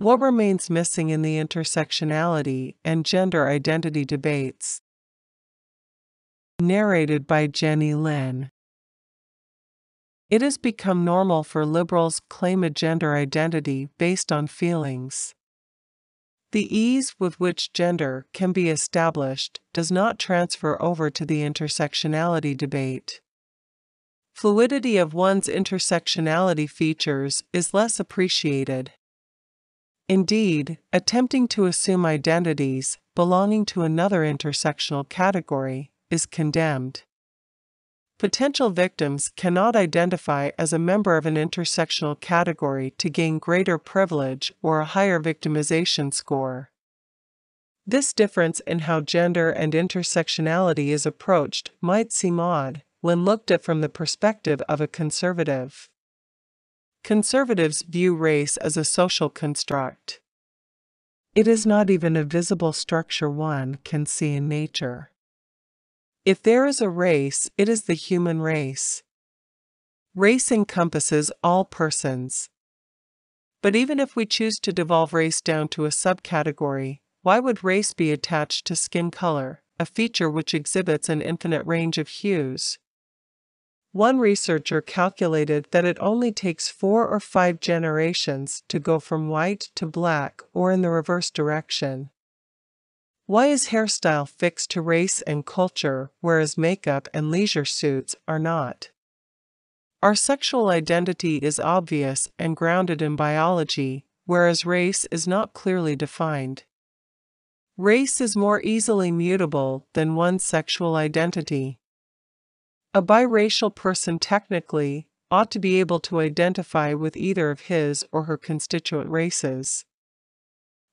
What remains missing in the intersectionality and gender identity debates? Narrated by Jenny Lin. It has become normal for liberals claim a gender identity based on feelings. The ease with which gender can be established does not transfer over to the intersectionality debate. Fluidity of one's intersectionality features is less appreciated. Indeed, attempting to assume identities belonging to another intersectional category is condemned. Potential victims cannot identify as a member of an intersectional category to gain greater privilege or a higher victimization score. This difference in how gender and intersectionality is approached might seem odd when looked at from the perspective of a conservative. Conservatives view race as a social construct. It is not even a visible structure one can see in nature. If there is a race, it is the human race. Race encompasses all persons. But even if we choose to devolve race down to a subcategory, why would race be attached to skin color, a feature which exhibits an infinite range of hues? One researcher calculated that it only takes four or five generations to go from white to black or in the reverse direction. Why is hairstyle fixed to race and culture, whereas makeup and leisure suits are not? Our sexual identity is obvious and grounded in biology, whereas race is not clearly defined. Race is more easily mutable than one's sexual identity. A biracial person technically ought to be able to identify with either of his or her constituent races.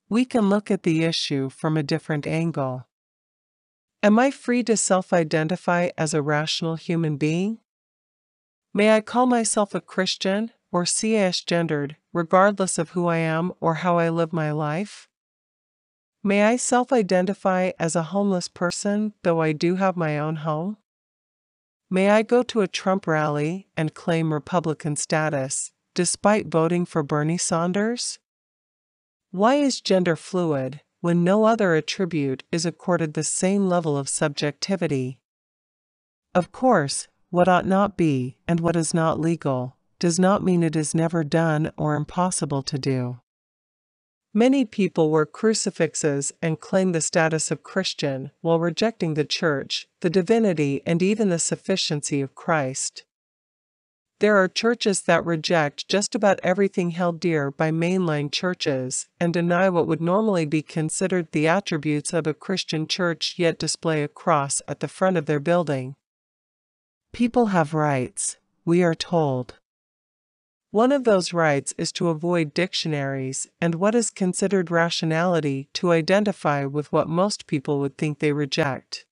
We can look at the issue from a different angle. Am I free to self identify as a rational human being? May I call myself a Christian or cisgendered, regardless of who I am or how I live my life? May I self identify as a homeless person, though I do have my own home? May I go to a Trump rally and claim Republican status, despite voting for Bernie Sanders? Why is gender fluid when no other attribute is accorded the same level of subjectivity? Of course, what ought not be, and what is not legal, does not mean it is never done or impossible to do. Many people wear crucifixes and claim the status of Christian while rejecting the Church, the divinity, and even the sufficiency of Christ. There are churches that reject just about everything held dear by mainline churches and deny what would normally be considered the attributes of a Christian church yet display a cross at the front of their building. People have rights, we are told. One of those rights is to avoid dictionaries and what is considered rationality to identify with what most people would think they reject.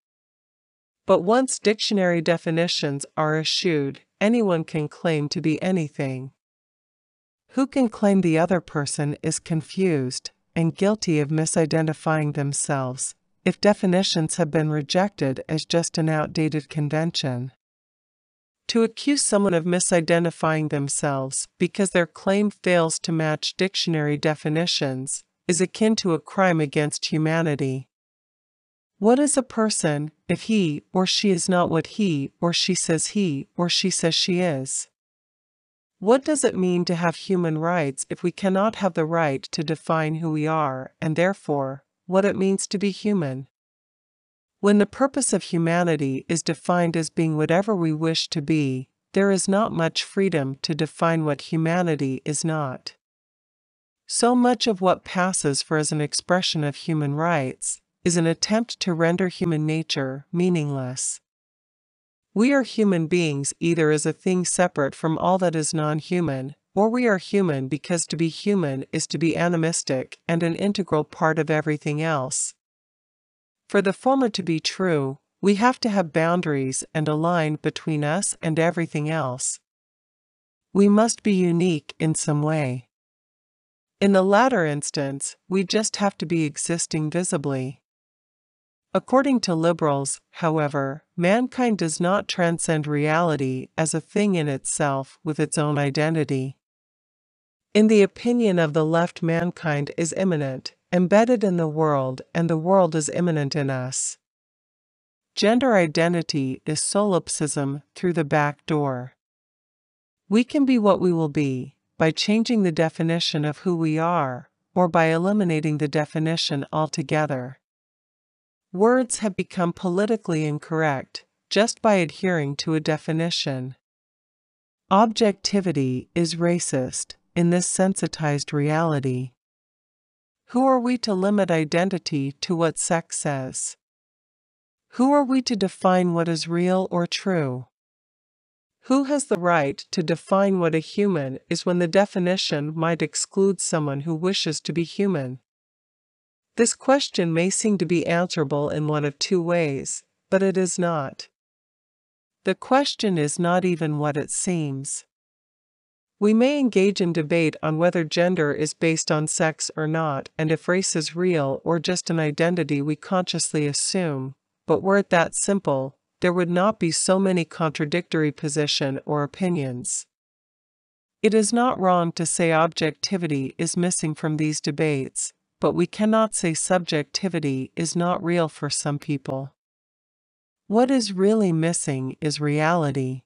But once dictionary definitions are eschewed, anyone can claim to be anything. Who can claim the other person is confused and guilty of misidentifying themselves if definitions have been rejected as just an outdated convention? To accuse someone of misidentifying themselves because their claim fails to match dictionary definitions is akin to a crime against humanity. What is a person if he or she is not what he or she says he or she says she is? What does it mean to have human rights if we cannot have the right to define who we are and therefore what it means to be human? When the purpose of humanity is defined as being whatever we wish to be, there is not much freedom to define what humanity is not. So much of what passes for as an expression of human rights is an attempt to render human nature meaningless. We are human beings either as a thing separate from all that is non human, or we are human because to be human is to be animistic and an integral part of everything else. For the former to be true, we have to have boundaries and a line between us and everything else. We must be unique in some way. In the latter instance, we just have to be existing visibly. According to liberals, however, mankind does not transcend reality as a thing in itself with its own identity. in the opinion of the left, mankind is immanent, embedded in the world, and the world is immanent in us. Gender identity is solipsism through the back door. We can be what we will be by changing the definition of who we are, or by eliminating the definition altogether. Words have become politically incorrect just by adhering to a definition. Objectivity is racist in this sensitized reality. Who are we to limit identity to what sex says? Who are we to define what is real or true? Who has the right to define what a human is when the definition might exclude someone who wishes to be human? This question may seem to be answerable in one of two ways, but it is not. The question is not even what it seems. We may engage in debate on whether gender is based on sex or not and if race is real or just an identity we consciously assume, but were it that simple, there would not be so many contradictory position or opinions. It is not wrong to say objectivity is missing from these debates, but we cannot say subjectivity is not real for some people. What is really missing is reality.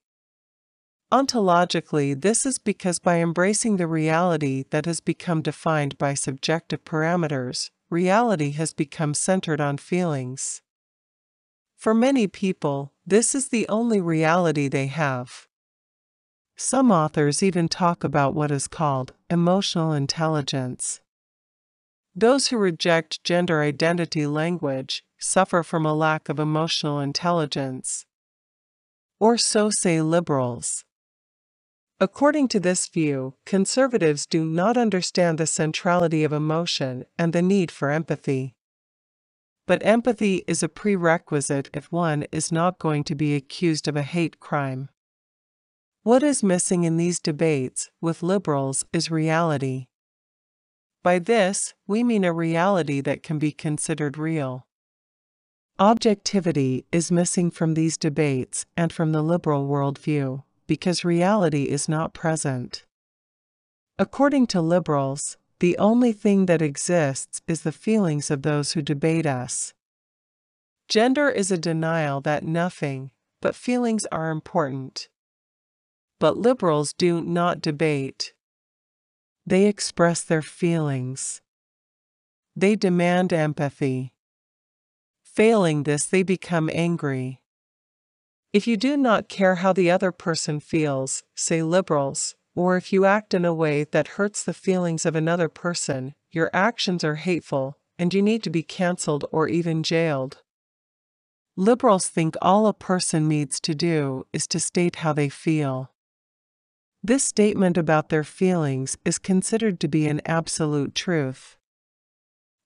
Ontologically, this is because by embracing the reality that has become defined by subjective parameters, reality has become centered on feelings. For many people, this is the only reality they have. Some authors even talk about what is called emotional intelligence. Those who reject gender identity language suffer from a lack of emotional intelligence. Or so say liberals. According to this view, conservatives do not understand the centrality of emotion and the need for empathy. But empathy is a prerequisite if one is not going to be accused of a hate crime. What is missing in these debates with liberals is reality. By this, we mean a reality that can be considered real. Objectivity is missing from these debates and from the liberal worldview because reality is not present. According to liberals, the only thing that exists is the feelings of those who debate us. Gender is a denial that nothing but feelings are important. But liberals do not debate. They express their feelings. They demand empathy. Failing this, they become angry. If you do not care how the other person feels, say liberals, or if you act in a way that hurts the feelings of another person, your actions are hateful, and you need to be cancelled or even jailed. Liberals think all a person needs to do is to state how they feel. This statement about their feelings is considered to be an absolute truth.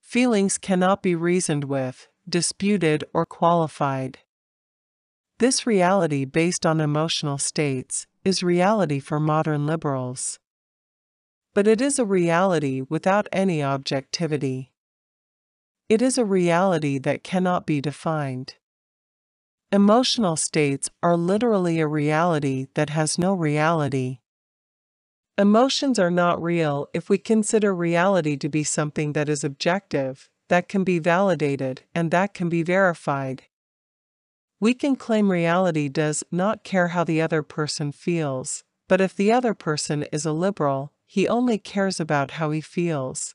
Feelings cannot be reasoned with, disputed, or qualified. This reality based on emotional states is reality for modern liberals. But it is a reality without any objectivity. It is a reality that cannot be defined. Emotional states are literally a reality that has no reality. Emotions are not real if we consider reality to be something that is objective, that can be validated, and that can be verified. We can claim reality does not care how the other person feels, but if the other person is a liberal, he only cares about how he feels.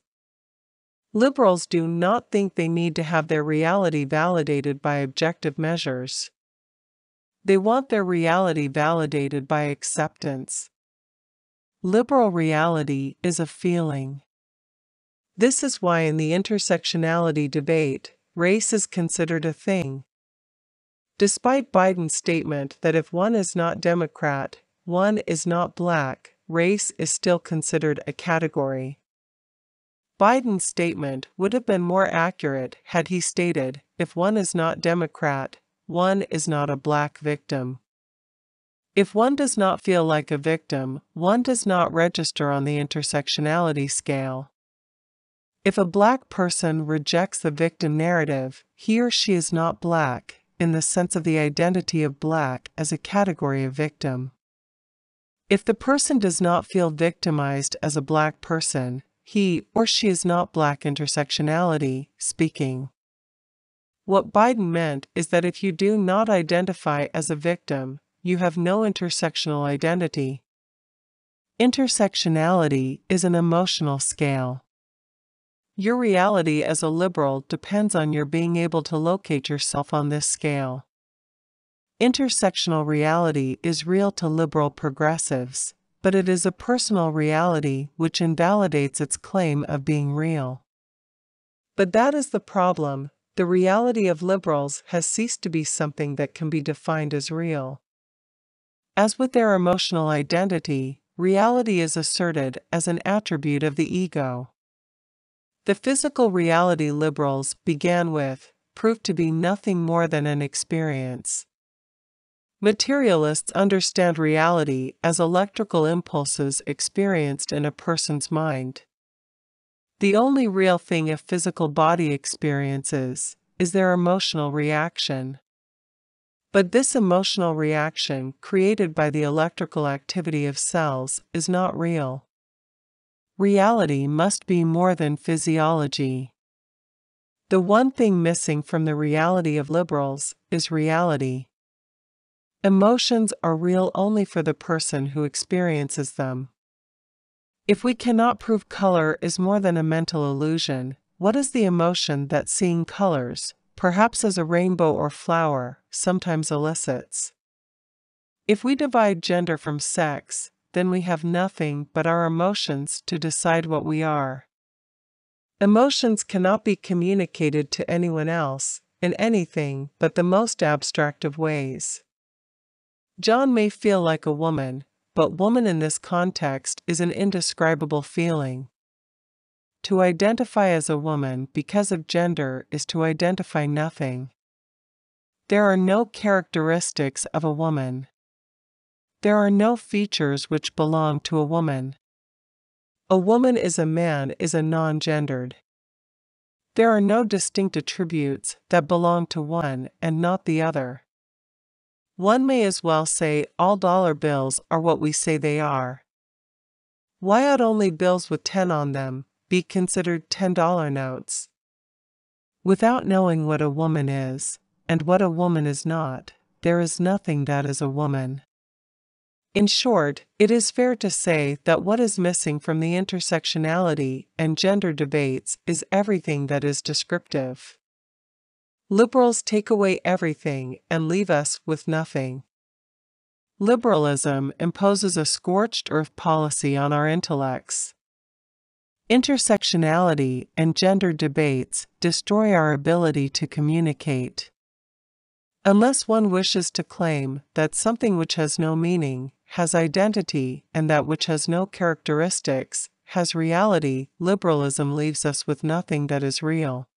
Liberals do not think they need to have their reality validated by objective measures. They want their reality validated by acceptance. Liberal reality is a feeling. This is why in the intersectionality debate, race is considered a thing, Despite Biden's statement that if one is not Democrat, one is not black, race is still considered a category. Biden's statement would have been more accurate had he stated if one is not Democrat, one is not a black victim. If one does not feel like a victim, one does not register on the intersectionality scale. If a black person rejects the victim narrative, he or she is not black, in the sense of the identity of black as a category of victim. If the person does not feel victimized as a black person, he or she is not black intersectionality speaking. What Biden meant is that if you do not identify as a victim, you have no intersectional identity. Intersectionality is an emotional scale. Your reality as a liberal depends on your being able to locate yourself on this scale. Intersectional reality is real to liberal progressives, but it is a personal reality which invalidates its claim of being real. But that is the problem the reality of liberals has ceased to be something that can be defined as real. As with their emotional identity, reality is asserted as an attribute of the ego. The physical reality liberals began with proved to be nothing more than an experience. Materialists understand reality as electrical impulses experienced in a person's mind. The only real thing a physical body experiences is their emotional reaction. But this emotional reaction, created by the electrical activity of cells, is not real. Reality must be more than physiology. The one thing missing from the reality of liberals is reality. Emotions are real only for the person who experiences them. If we cannot prove color is more than a mental illusion, what is the emotion that seeing colors, perhaps as a rainbow or flower, sometimes elicits? If we divide gender from sex, then we have nothing but our emotions to decide what we are. Emotions cannot be communicated to anyone else, in anything but the most abstract of ways. John may feel like a woman, but woman in this context is an indescribable feeling. To identify as a woman because of gender is to identify nothing. There are no characteristics of a woman. There are no features which belong to a woman. A woman is a man is a non gendered. There are no distinct attributes that belong to one and not the other. One may as well say all dollar bills are what we say they are. Why ought only bills with 10 on them be considered $10 notes? Without knowing what a woman is, and what a woman is not, there is nothing that is a woman. In short, it is fair to say that what is missing from the intersectionality and gender debates is everything that is descriptive. Liberals take away everything and leave us with nothing. Liberalism imposes a scorched earth policy on our intellects. Intersectionality and gender debates destroy our ability to communicate. Unless one wishes to claim that something which has no meaning has identity and that which has no characteristics has reality, liberalism leaves us with nothing that is real.